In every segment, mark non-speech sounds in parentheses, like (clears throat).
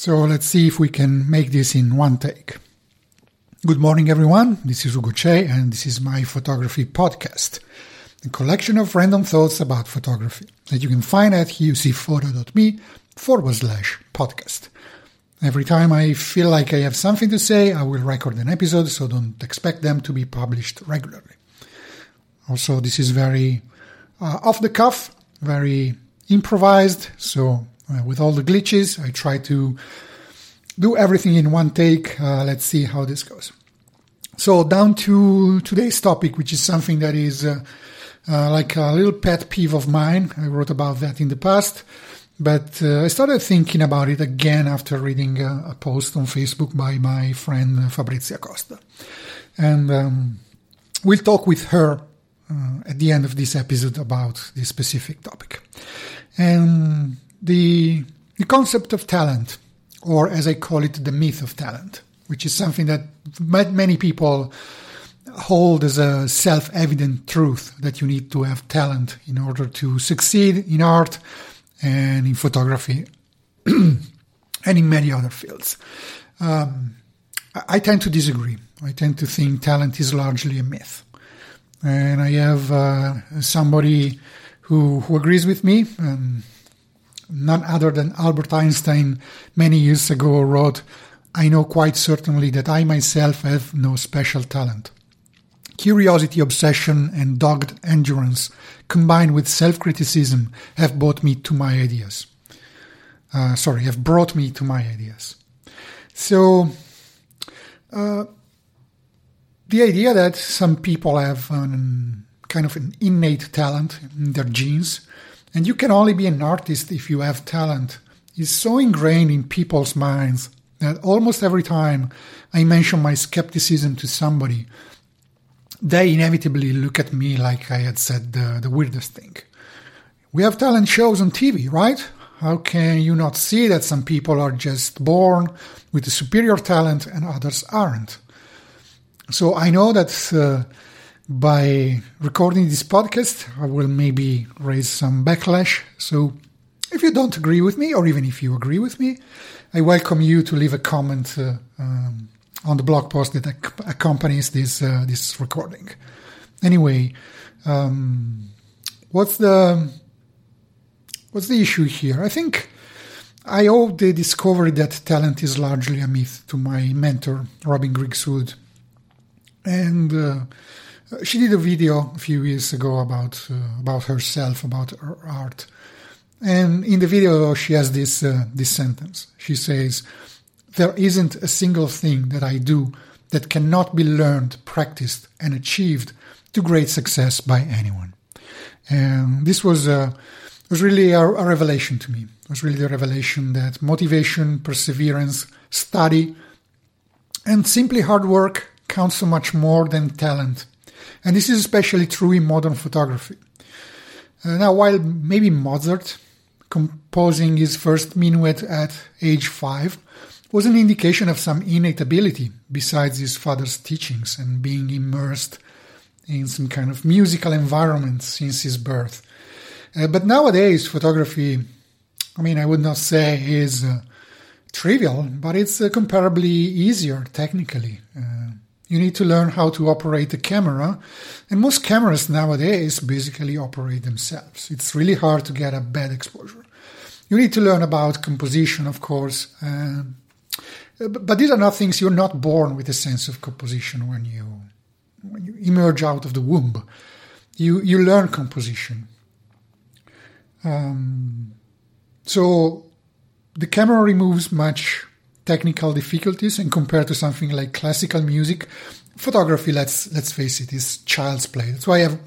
So let's see if we can make this in one take. Good morning, everyone. This is Ugo Cei, and this is my photography podcast, a collection of random thoughts about photography that you can find at ucphoto.me forward slash podcast. Every time I feel like I have something to say, I will record an episode, so don't expect them to be published regularly. Also, this is very uh, off the cuff, very improvised, so uh, with all the glitches. I try to do everything in one take. Uh, let's see how this goes. So down to today's topic, which is something that is uh, uh, like a little pet peeve of mine. I wrote about that in the past, but uh, I started thinking about it again after reading a, a post on Facebook by my friend Fabrizia Costa, and um, we'll talk with her at the end of this episode about this specific topic. And the, the concept of talent, or as I call it, the myth of talent, which is something that many people hold as a self evident truth that you need to have talent in order to succeed in art and in photography (clears throat) and in many other fields. Um, I tend to disagree. I tend to think talent is largely a myth. And I have uh, somebody who, who agrees with me. Um, none other than Albert Einstein many years ago wrote, I know quite certainly that I myself have no special talent. Curiosity, obsession, and dogged endurance, combined with self criticism, have brought me to my ideas. Uh, sorry, have brought me to my ideas. So, uh, the idea that some people have kind of an innate talent in their genes and you can only be an artist if you have talent is so ingrained in people's minds that almost every time I mention my skepticism to somebody, they inevitably look at me like I had said the, the weirdest thing. We have talent shows on TV, right? How can you not see that some people are just born with a superior talent and others aren't? So I know that uh, by recording this podcast, I will maybe raise some backlash. So if you don't agree with me, or even if you agree with me, I welcome you to leave a comment uh, um, on the blog post that accompanies this uh, this recording. Anyway, um, what's the what's the issue here? I think I owe the discovery that talent is largely a myth to my mentor Robin Griggs-Wood, and uh, she did a video a few years ago about uh, about herself, about her art, and in the video she has this uh, this sentence. She says, "There isn't a single thing that I do that cannot be learned, practiced, and achieved to great success by anyone." And this was uh, was really a, a revelation to me. It was really a revelation that motivation, perseverance, study, and simply hard work count so much more than talent and this is especially true in modern photography. Uh, now, while maybe Mozart composing his first minuet at age five was an indication of some innate ability besides his father's teachings and being immersed in some kind of musical environment since his birth. Uh, but nowadays, photography, I mean, I would not say is uh, trivial, but it's uh, comparably easier technically. You need to learn how to operate the camera. And most cameras nowadays basically operate themselves. It's really hard to get a bad exposure. You need to learn about composition, of course. Uh, but these are not things you're not born with a sense of composition when you when you emerge out of the womb. You you learn composition. Um, so the camera removes much technical difficulties and compared to something like classical music, photography, let's let's face it, is child's play. That's why have,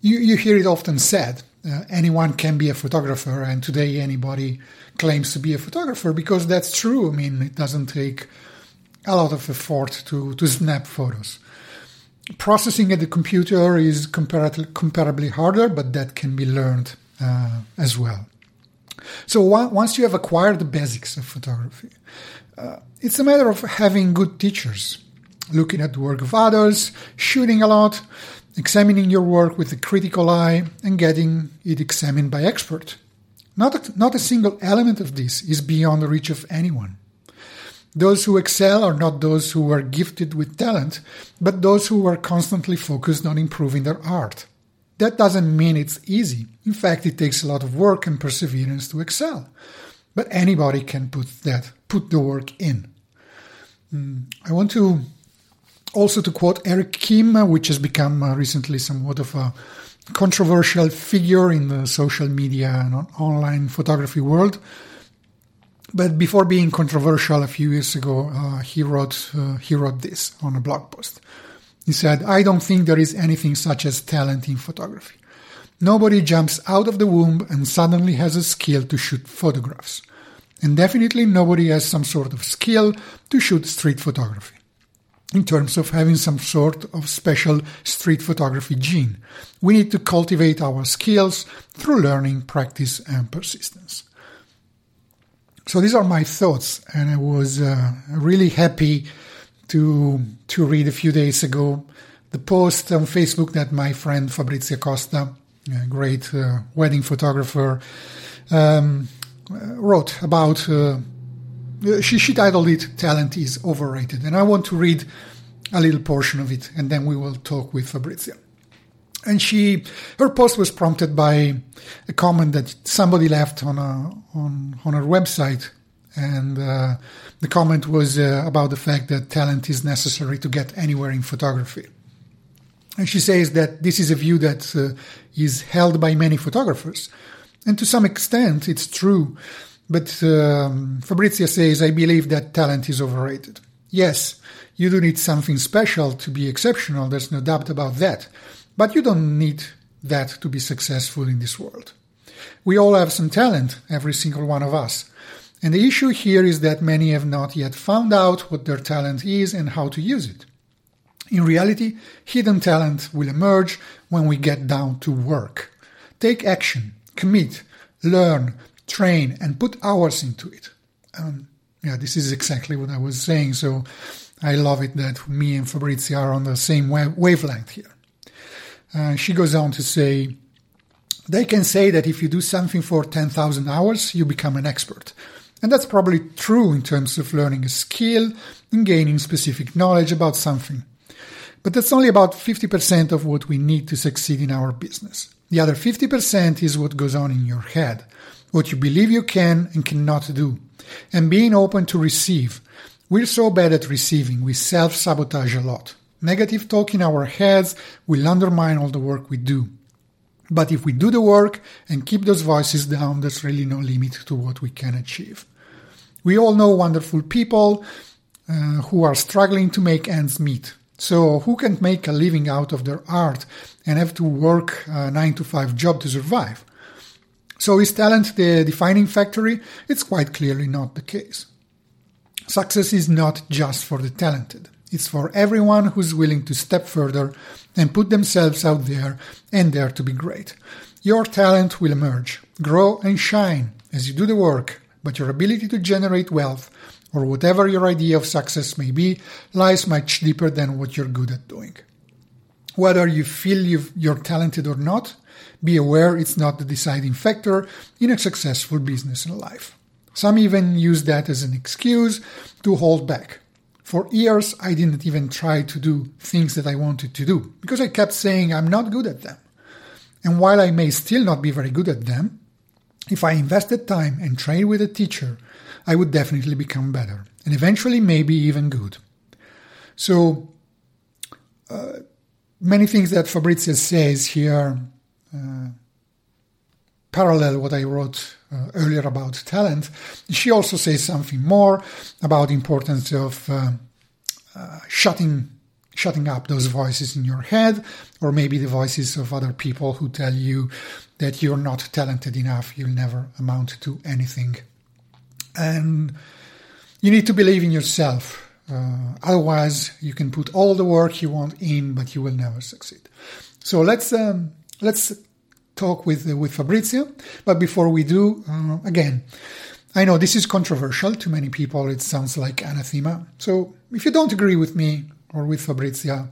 you you hear it often said. Uh, anyone can be a photographer, and today anybody claims to be a photographer because that's true. I mean, it doesn't take a lot of effort to to snap photos. Processing at the computer is comparably harder, but that can be learned uh, as well. So once you have acquired the basics of photography, uh, it's a matter of having good teachers, looking at the work of others, shooting a lot, examining your work with a critical eye, and getting it examined by expert. Not a, not a single element of this is beyond the reach of anyone. Those who excel are not those who were gifted with talent, but those who were constantly focused on improving their art. That doesn't mean it's easy. In fact, it takes a lot of work and perseverance to excel. But anybody can put that, put the work in. Mm, I want to also to quote Eric Kim, which has become uh, recently somewhat of a controversial figure in the social media and online photography world. But before being controversial a few years ago, uh, he wrote uh, he wrote this on a blog post. He said, "I don't think there is anything such as talent in photography. Nobody jumps out of the womb and suddenly has a skill to shoot photographs, and definitely nobody has some sort of skill to shoot street photography." in terms of having some sort of special street photography gene. We need to cultivate our skills through learning, practice, and persistence. So these are my thoughts, and I was uh, really happy to to read a few days ago the post on Facebook that my friend Fabrizia Costa, great uh, wedding photographer, um, wrote about. Uh, she, she titled it "Talent is Overrated," and I want to read a little portion of it, and then we will talk with Fabrizia and she her post was prompted by a comment that somebody left on a on on her website and uh, the comment was uh, about the fact that talent is necessary to get anywhere in photography and she says that this is a view that uh, is held by many photographers and to some extent it's true but um, fabrizia says i believe that talent is overrated yes you do need something special to be exceptional there's no doubt about that but you don't need that to be successful in this world. We all have some talent, every single one of us. And the issue here is that many have not yet found out what their talent is and how to use it. In reality, hidden talent will emerge when we get down to work. Take action, commit, learn, train, and put hours into it. Um, yeah, this is exactly what I was saying. So I love it that me and Fabrizia are on the same wavelength here. Uh, she goes on to say, they can say that if you do something for 10,000 hours, you become an expert. And that's probably true in terms of learning a skill and gaining specific knowledge about something. But that's only about 50% of what we need to succeed in our business. The other 50% is what goes on in your head, what you believe you can and cannot do, and being open to receive. We're so bad at receiving, we self sabotage a lot. Negative talk in our heads will undermine all the work we do. But if we do the work and keep those voices down, there's really no limit to what we can achieve. We all know wonderful people uh, who are struggling to make ends meet. So, who can make a living out of their art and have to work a 9 to 5 job to survive? So, is talent the defining factor? It's quite clearly not the case. Success is not just for the talented. It's for everyone who's willing to step further and put themselves out there and dare to be great. Your talent will emerge, grow, and shine as you do the work, but your ability to generate wealth, or whatever your idea of success may be, lies much deeper than what you're good at doing. Whether you feel you are talented or not, be aware it's not the deciding factor in a successful business and life. Some even use that as an excuse to hold back. For years, I didn't even try to do things that I wanted to do because I kept saying I'm not good at them. And while I may still not be very good at them, if I invested time and trained with a teacher, I would definitely become better and eventually maybe even good. So, uh, many things that Fabrizia says here uh, parallel what I wrote uh, earlier about talent, she also says something more about the importance of uh, uh, shutting shutting up those voices in your head, or maybe the voices of other people who tell you that you're not talented enough, you'll never amount to anything, and you need to believe in yourself. Uh, otherwise, you can put all the work you want in, but you will never succeed. So let's um, let's talk with uh, with Fabrizio. But before we do, uh, again, I know this is controversial to many people. It sounds like anathema. So if you don't agree with me or with Fabrizia,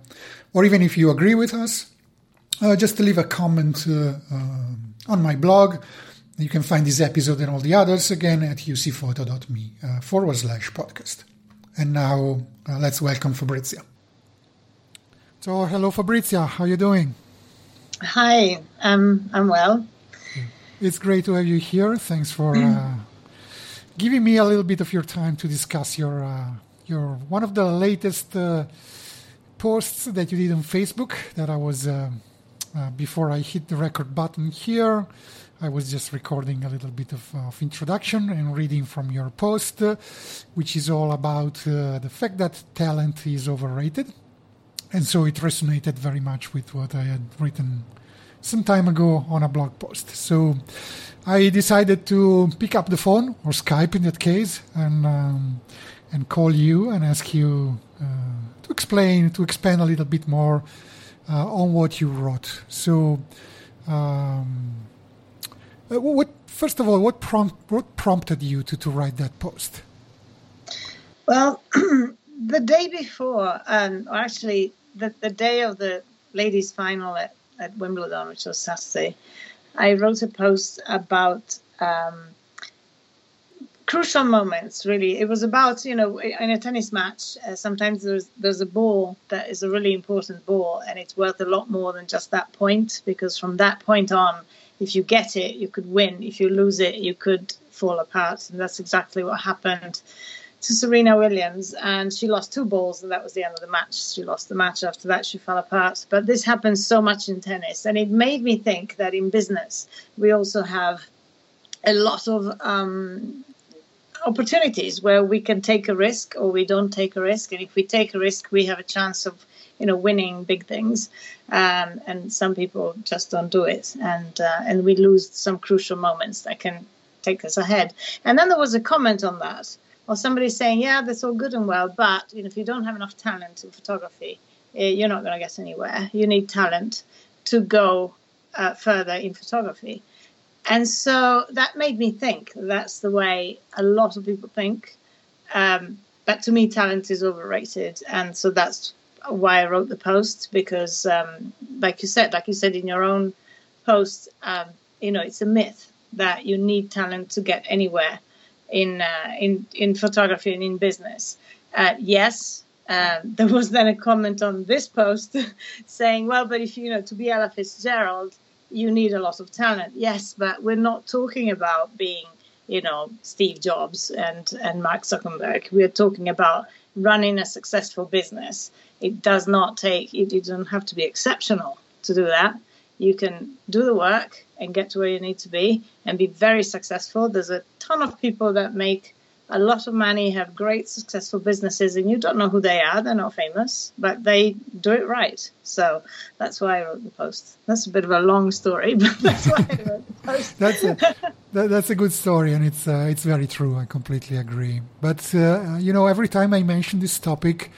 or even if you agree with us, uh, just leave a comment uh, uh, on my blog. You can find this episode and all the others again at ucphoto.me uh, forward slash podcast. And now uh, let's welcome Fabrizia. So, hello, Fabrizia. How are you doing? Hi, um, I'm well. It's great to have you here. Thanks for uh, (clears throat) giving me a little bit of your time to discuss your uh, your one of the latest uh, posts that you did on Facebook. That I was uh, uh, before I hit the record button here. I was just recording a little bit of, of introduction and reading from your post, uh, which is all about the fact that talent is overrated and so it resonated very much with what I had written some time ago on a blog post. So I decided to pick up the phone or Skype in that case and um, and call you and ask you uh, to explain to expand a little bit more uh, on what you wrote. So. Um, uh, what first of all, what prompt what prompted you to, to write that post? Well, (clears throat) the day before, um, or actually the, the day of the ladies' final at, at Wimbledon, which was Saturday, I wrote a post about um, crucial moments. Really, it was about you know in a tennis match. Uh, sometimes there's there's a ball that is a really important ball, and it's worth a lot more than just that point because from that point on, if you get it, you could win. If you lose it, you could fall apart, and that's exactly what happened to Serena Williams, and she lost two balls, and that was the end of the match. She lost the match after that, she fell apart. But this happens so much in tennis, and it made me think that in business, we also have a lot of um, opportunities where we can take a risk or we don't take a risk. And if we take a risk, we have a chance of you know winning big things um, and some people just don't do it and uh, and we lose some crucial moments that can take us ahead and then there was a comment on that or somebody saying, yeah, that's all good and well, but you know, if you don't have enough talent in photography, eh, you're not going to get anywhere. You need talent to go uh, further in photography. And so that made me think that's the way a lot of people think. Um, but to me, talent is overrated. And so that's why I wrote the post because, um, like you said, like you said in your own post, um, you know, it's a myth that you need talent to get anywhere in uh, in in photography and in business. Uh, yes, uh, (laughs) there was then a comment on this post (laughs) saying, "Well, but if you know to be Ella Fitzgerald, you need a lot of talent." Yes, but we're not talking about being, you know, Steve Jobs and and Mark Zuckerberg. We're talking about running a successful business. It does not take. You don't have to be exceptional to do that you can do the work and get to where you need to be and be very successful. There's a ton of people that make a lot of money, have great successful businesses, and you don't know who they are. They're not famous, but they do it right. So that's why I wrote the post. That's a bit of a long story, (laughs) but that's why I wrote the post. (laughs) that's a that, that's a good story, and it's uh, it's very true. I completely agree. But uh, you know, every time I mention this topic,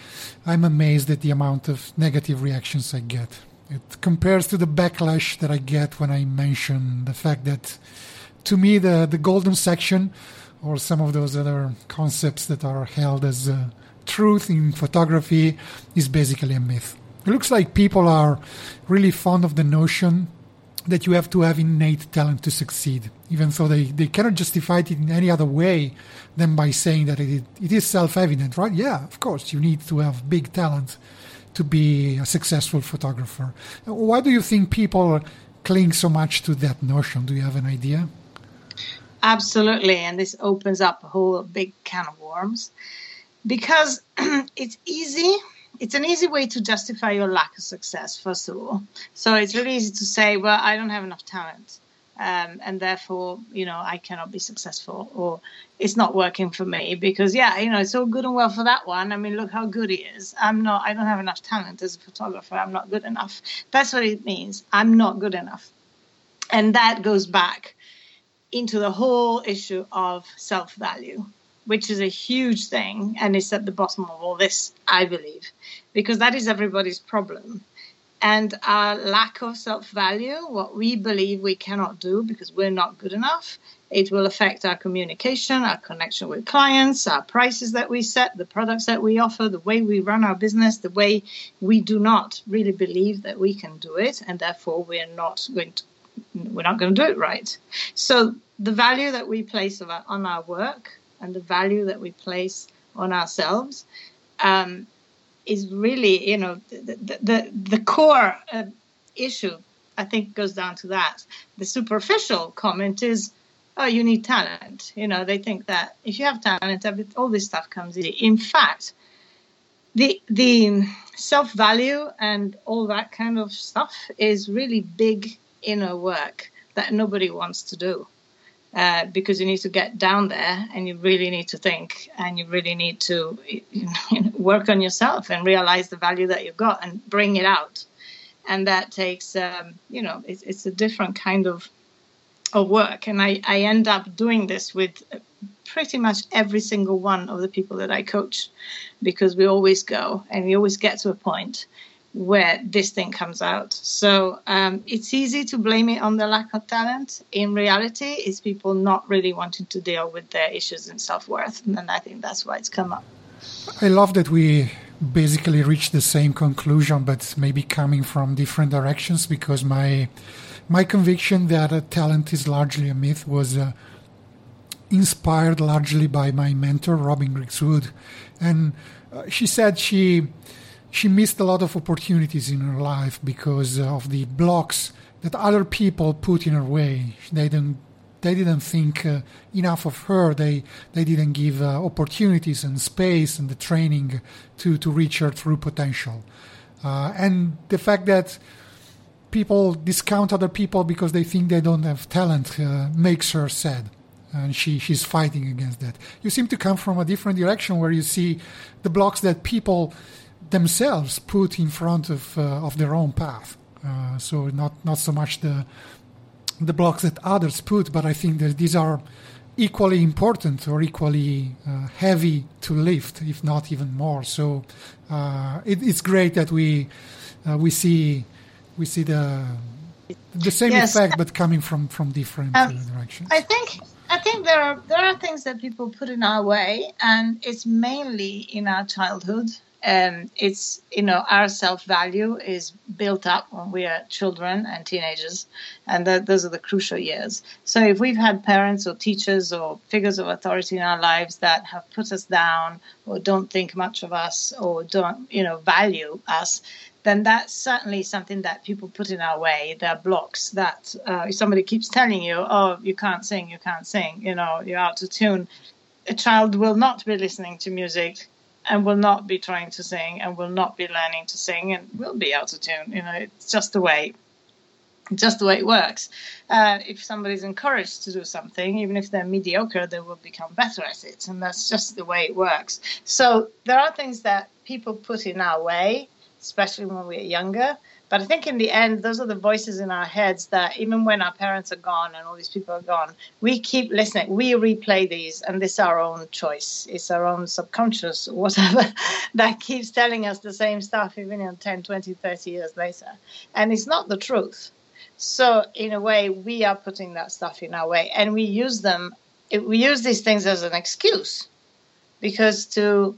I'm amazed at the amount of negative reactions I get. It compares to the backlash that I get when I mention the fact that, to me, the, the golden section or some of those other concepts that are held as uh, truth in photography is basically a myth. It looks like people are really fond of the notion that you have to have innate talent to succeed, even though they, they cannot justify it in any other way than by saying that it, it is self evident, right? Yeah, of course, you need to have big talent to be a successful photographer. Why do you think people cling so much to that notion? Do you have an idea? Absolutely, and this opens up a whole big can of worms because (clears throat) it's easy. It's an easy way to justify your lack of success, first of all. So it's really easy to say, well, I don't have enough talent um, and therefore you know I cannot be successful or it's not working for me because yeah you know it's all good and well for that one. I mean look how good he is. I'm not. I don't have enough talent as a photographer. I'm not good enough. That's what it means. I'm not good enough, and that goes back into the whole issue of self value. Which is a huge thing, and it's at the bottom of all this, I believe, because that is everybody's problem and our lack of self value, what we believe we cannot do because we're not good enough. It will affect our communication, our connection with clients, our prices that we set, the products that we offer, the way we run our business, the way we do not really believe that we can do it, and therefore we're not going to we're not going to do it right. So the value that we place on our work and the value that we place on ourselves um, is really, you know, the the, the core uh, issue. I think goes down to that. The superficial comment is, "Oh, you need talent." You know, they think that if you have talent, all this stuff comes easy. In fact, the the self value and all that kind of stuff is really big inner work that nobody wants to do. Uh, because you need to get down there and you really need to think and you really need to you know, (laughs) work on yourself and realize the value that you've got and bring it out. And that takes, um, you know, it's, it's, a different kind of, of work. And I, I end up doing this with pretty much every single one of the people that I coach because we always go and we always get to a point where this thing comes out. So um, it's easy to blame it on the lack of talent. In reality, it's people not really wanting to deal with their issues and self worth. And I think that's why it's come up. I love that we basically reached the same conclusion, but maybe coming from different directions because my my conviction that talent is largely a myth was uh, inspired largely by my mentor, Robin Griggs-Wood. And uh, she said she she missed a lot of opportunities in her life because of the blocks that other people put in her way. They didn't they didn't think uh, enough of her. They they didn't give uh, opportunities and space and the training to to reach her true potential. Uh, and the fact that people discount other people because they think they don't have talent uh, makes her sad and she she's fighting against that. You seem to come from a different direction where you see the blocks that people themselves put in front of uh, of their own path. Uh, so not not so much the the blocks that others put, but I think that these are equally important or equally uh, heavy to lift, if not even more. So uh, it, it's great that we uh, we see we see the the same yes. effect, but coming from from different um, directions. I think I think there are there are things that people put in our way, and it's mainly in our childhood. Um, it's you know our self value is built up when we are children and teenagers, and that, those are the crucial years. So if we've had parents or teachers or figures of authority in our lives that have put us down or don't think much of us or don't you know value us, then that's certainly something that people put in our way. There are blocks that uh, somebody keeps telling you, oh, you can't sing, you can't sing, you know, you're out of tune. A child will not be listening to music and will not be trying to sing and will not be learning to sing and will be out of tune. You know, it's just the way just the way it works. Uh, if somebody's encouraged to do something, even if they're mediocre, they will become better at it. And that's just the way it works. So there are things that people put in our way especially when we're younger. But I think in the end, those are the voices in our heads that even when our parents are gone and all these people are gone, we keep listening. We replay these, and this is our own choice. It's our own subconscious, (laughs) whatever, that keeps telling us the same stuff even in 10, 20, 30 years later. And it's not the truth. So, in a way, we are putting that stuff in our way, and we use them, we use these things as an excuse because to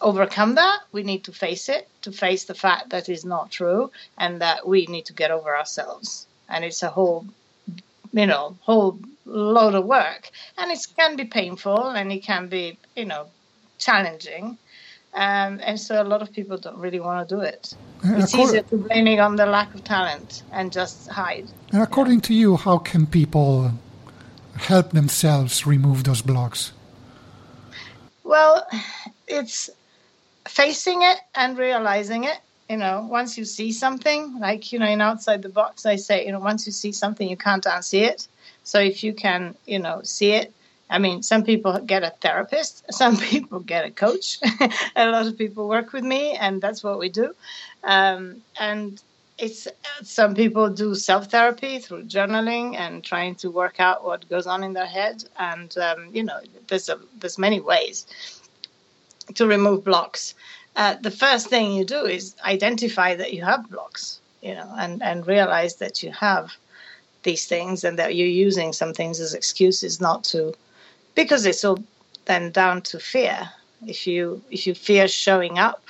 overcome that, we need to face it, to face the fact that is not true, and that we need to get over ourselves. And it's a whole, you know, whole load of work, and it can be painful and it can be, you know, challenging. Um, and so a lot of people don't really want to do it. And it's easier to blame it on the lack of talent and just hide. And according yeah. to you, how can people help themselves remove those blocks? Well, it's facing it and realizing it you know once you see something like you know in outside the box i say you know once you see something you can't unsee it. So if you can you know see it i mean some people get a therapist (laughs) some people get a coach. (laughs) A lot of people work with me and that's what we do. Um, and it's some people do self therapy through journaling and trying to work out what goes on in their head. And um, you know there's a, there's many ways to remove blocks, uh, the first thing you do is identify that you have blocks, you know, and, and realize that you have these things and that you're using some things as excuses not to, because it's all then down to fear. If you if you fear showing up,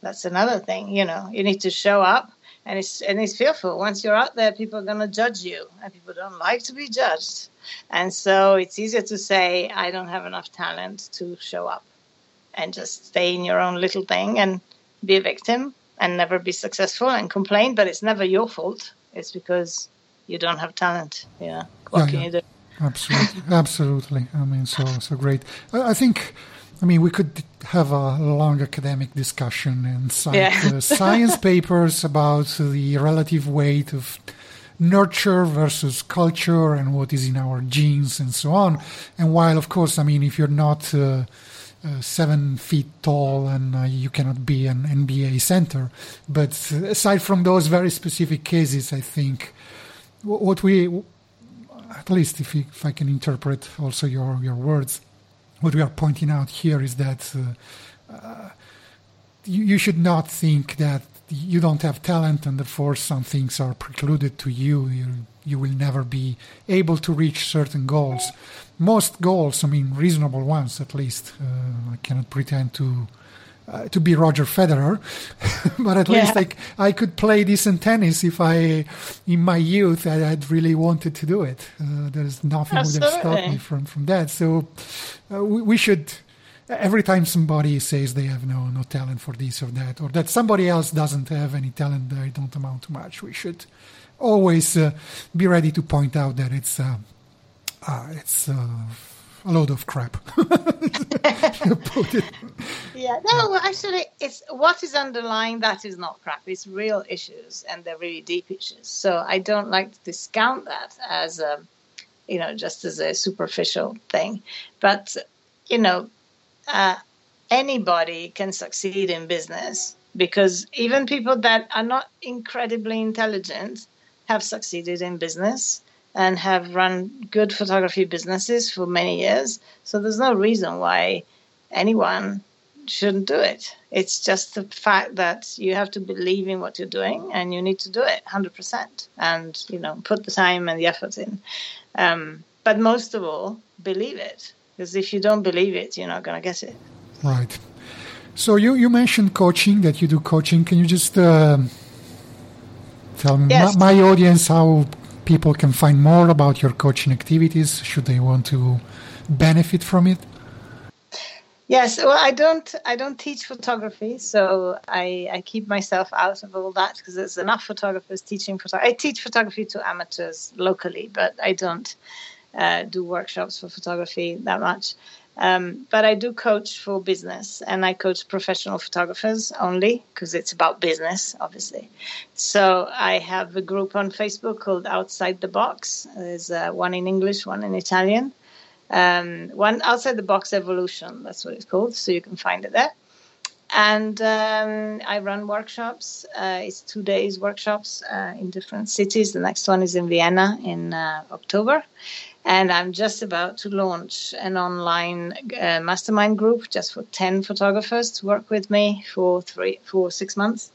that's another thing. You know, you need to show up, and it's and it's fearful. Once you're out there, people are going to judge you, and people don't like to be judged. And so it's easier to say, I don't have enough talent to show up and just stay in your own little thing and be a victim and never be successful and complain, but it's never your fault. It's because you don't have talent. Yeah. What Yeah, can yeah. you do? Absolutely, (laughs) absolutely. I mean, so so great. I, I think, I mean, we could have a long academic discussion and cite Yeah. uh, science (laughs) papers about the relative weight of nurture versus culture and what is in our genes and so on. And while, of course, I mean, if you're not uh, uh, seven feet tall and uh, you cannot be an NBA center, but aside from those very specific cases, I think what we at least if, you, if I can interpret also your, your words, what we are pointing out here is that uh, uh, you, you should not think that you don't have talent and therefore some things are precluded to you. You, you will never be able to reach certain goals. Most goals, I mean, reasonable ones at least. Uh, I cannot pretend to uh, to be Roger Federer, (laughs) but at least like I could play decent tennis if I, in my youth, I had really wanted to do it. Uh, there's nothing would have stopped me from from that. So uh, we, we should. Every time somebody says they have no no talent for this or that, or that somebody else doesn't have any talent, they don't amount to much. We should always uh, be ready to point out that it's uh, uh, it's uh, a load of crap. (laughs) Yeah, no, actually, it's what is underlying that is not crap. It's real issues, and they're really deep issues. So I don't like to discount that as a, you know, just as a superficial thing. But you know, uh, anybody can succeed in business because even people that are not incredibly intelligent have succeeded in business and have run good photography businesses for many years. So there's no reason why anyone shouldn't do it. It's just the fact that you have to believe in what you're doing and you need to do it 100% and, you know, put the time and the effort in. Um, but most of all, believe it. Because if you don't believe it, you're not going to get it. Right. So you, you mentioned coaching, that you do coaching. Can you just uh, tell Yes. my, my audience how people can find more about your coaching activities should they want to benefit from it? Yes, well, I don't. I don't teach photography, so I, I keep myself out of all that because there's enough photographers teaching photography. I teach photography to amateurs locally, but I don't uh, do workshops for photography that much. Um, but I do coach for business, and I coach professional photographers only because it's about business, obviously. So I have a group on Facebook called Outside the Box. There's uh, one in English, one in Italian um, one outside the box evolution that's what it's called so you can find it there and um, i run workshops uh, it's two days workshops uh, in different cities the next one is in vienna in uh, october and i'm just about to launch an online uh, mastermind group just for 10 photographers to work with me for three for six months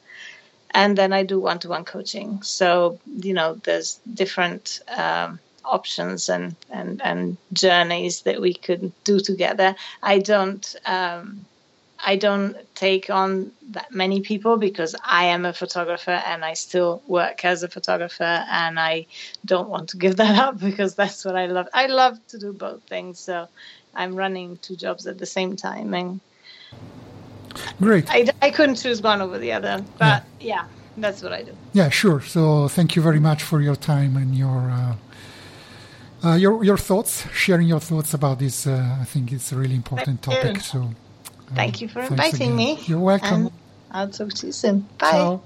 and then i do one-to-one coaching so you know there's different um, options and, and, and journeys that we could do together. I don't um, I don't take on that many people because I am a photographer and I still work as a photographer and I don't want to give (laughs) that up because that's what I love. I love to do both things, so I'm running two jobs at the same time and Great. I, I couldn't choose one over the other, but yeah, that's what I do. Yeah, sure. So thank you very much for your time and your uh, uh, your your thoughts, sharing your thoughts about this. Uh, I think it's a really important Thank you. topic. So Thank you for thanks inviting again. me. You're welcome. And I'll talk to you soon. Bye. Ciao.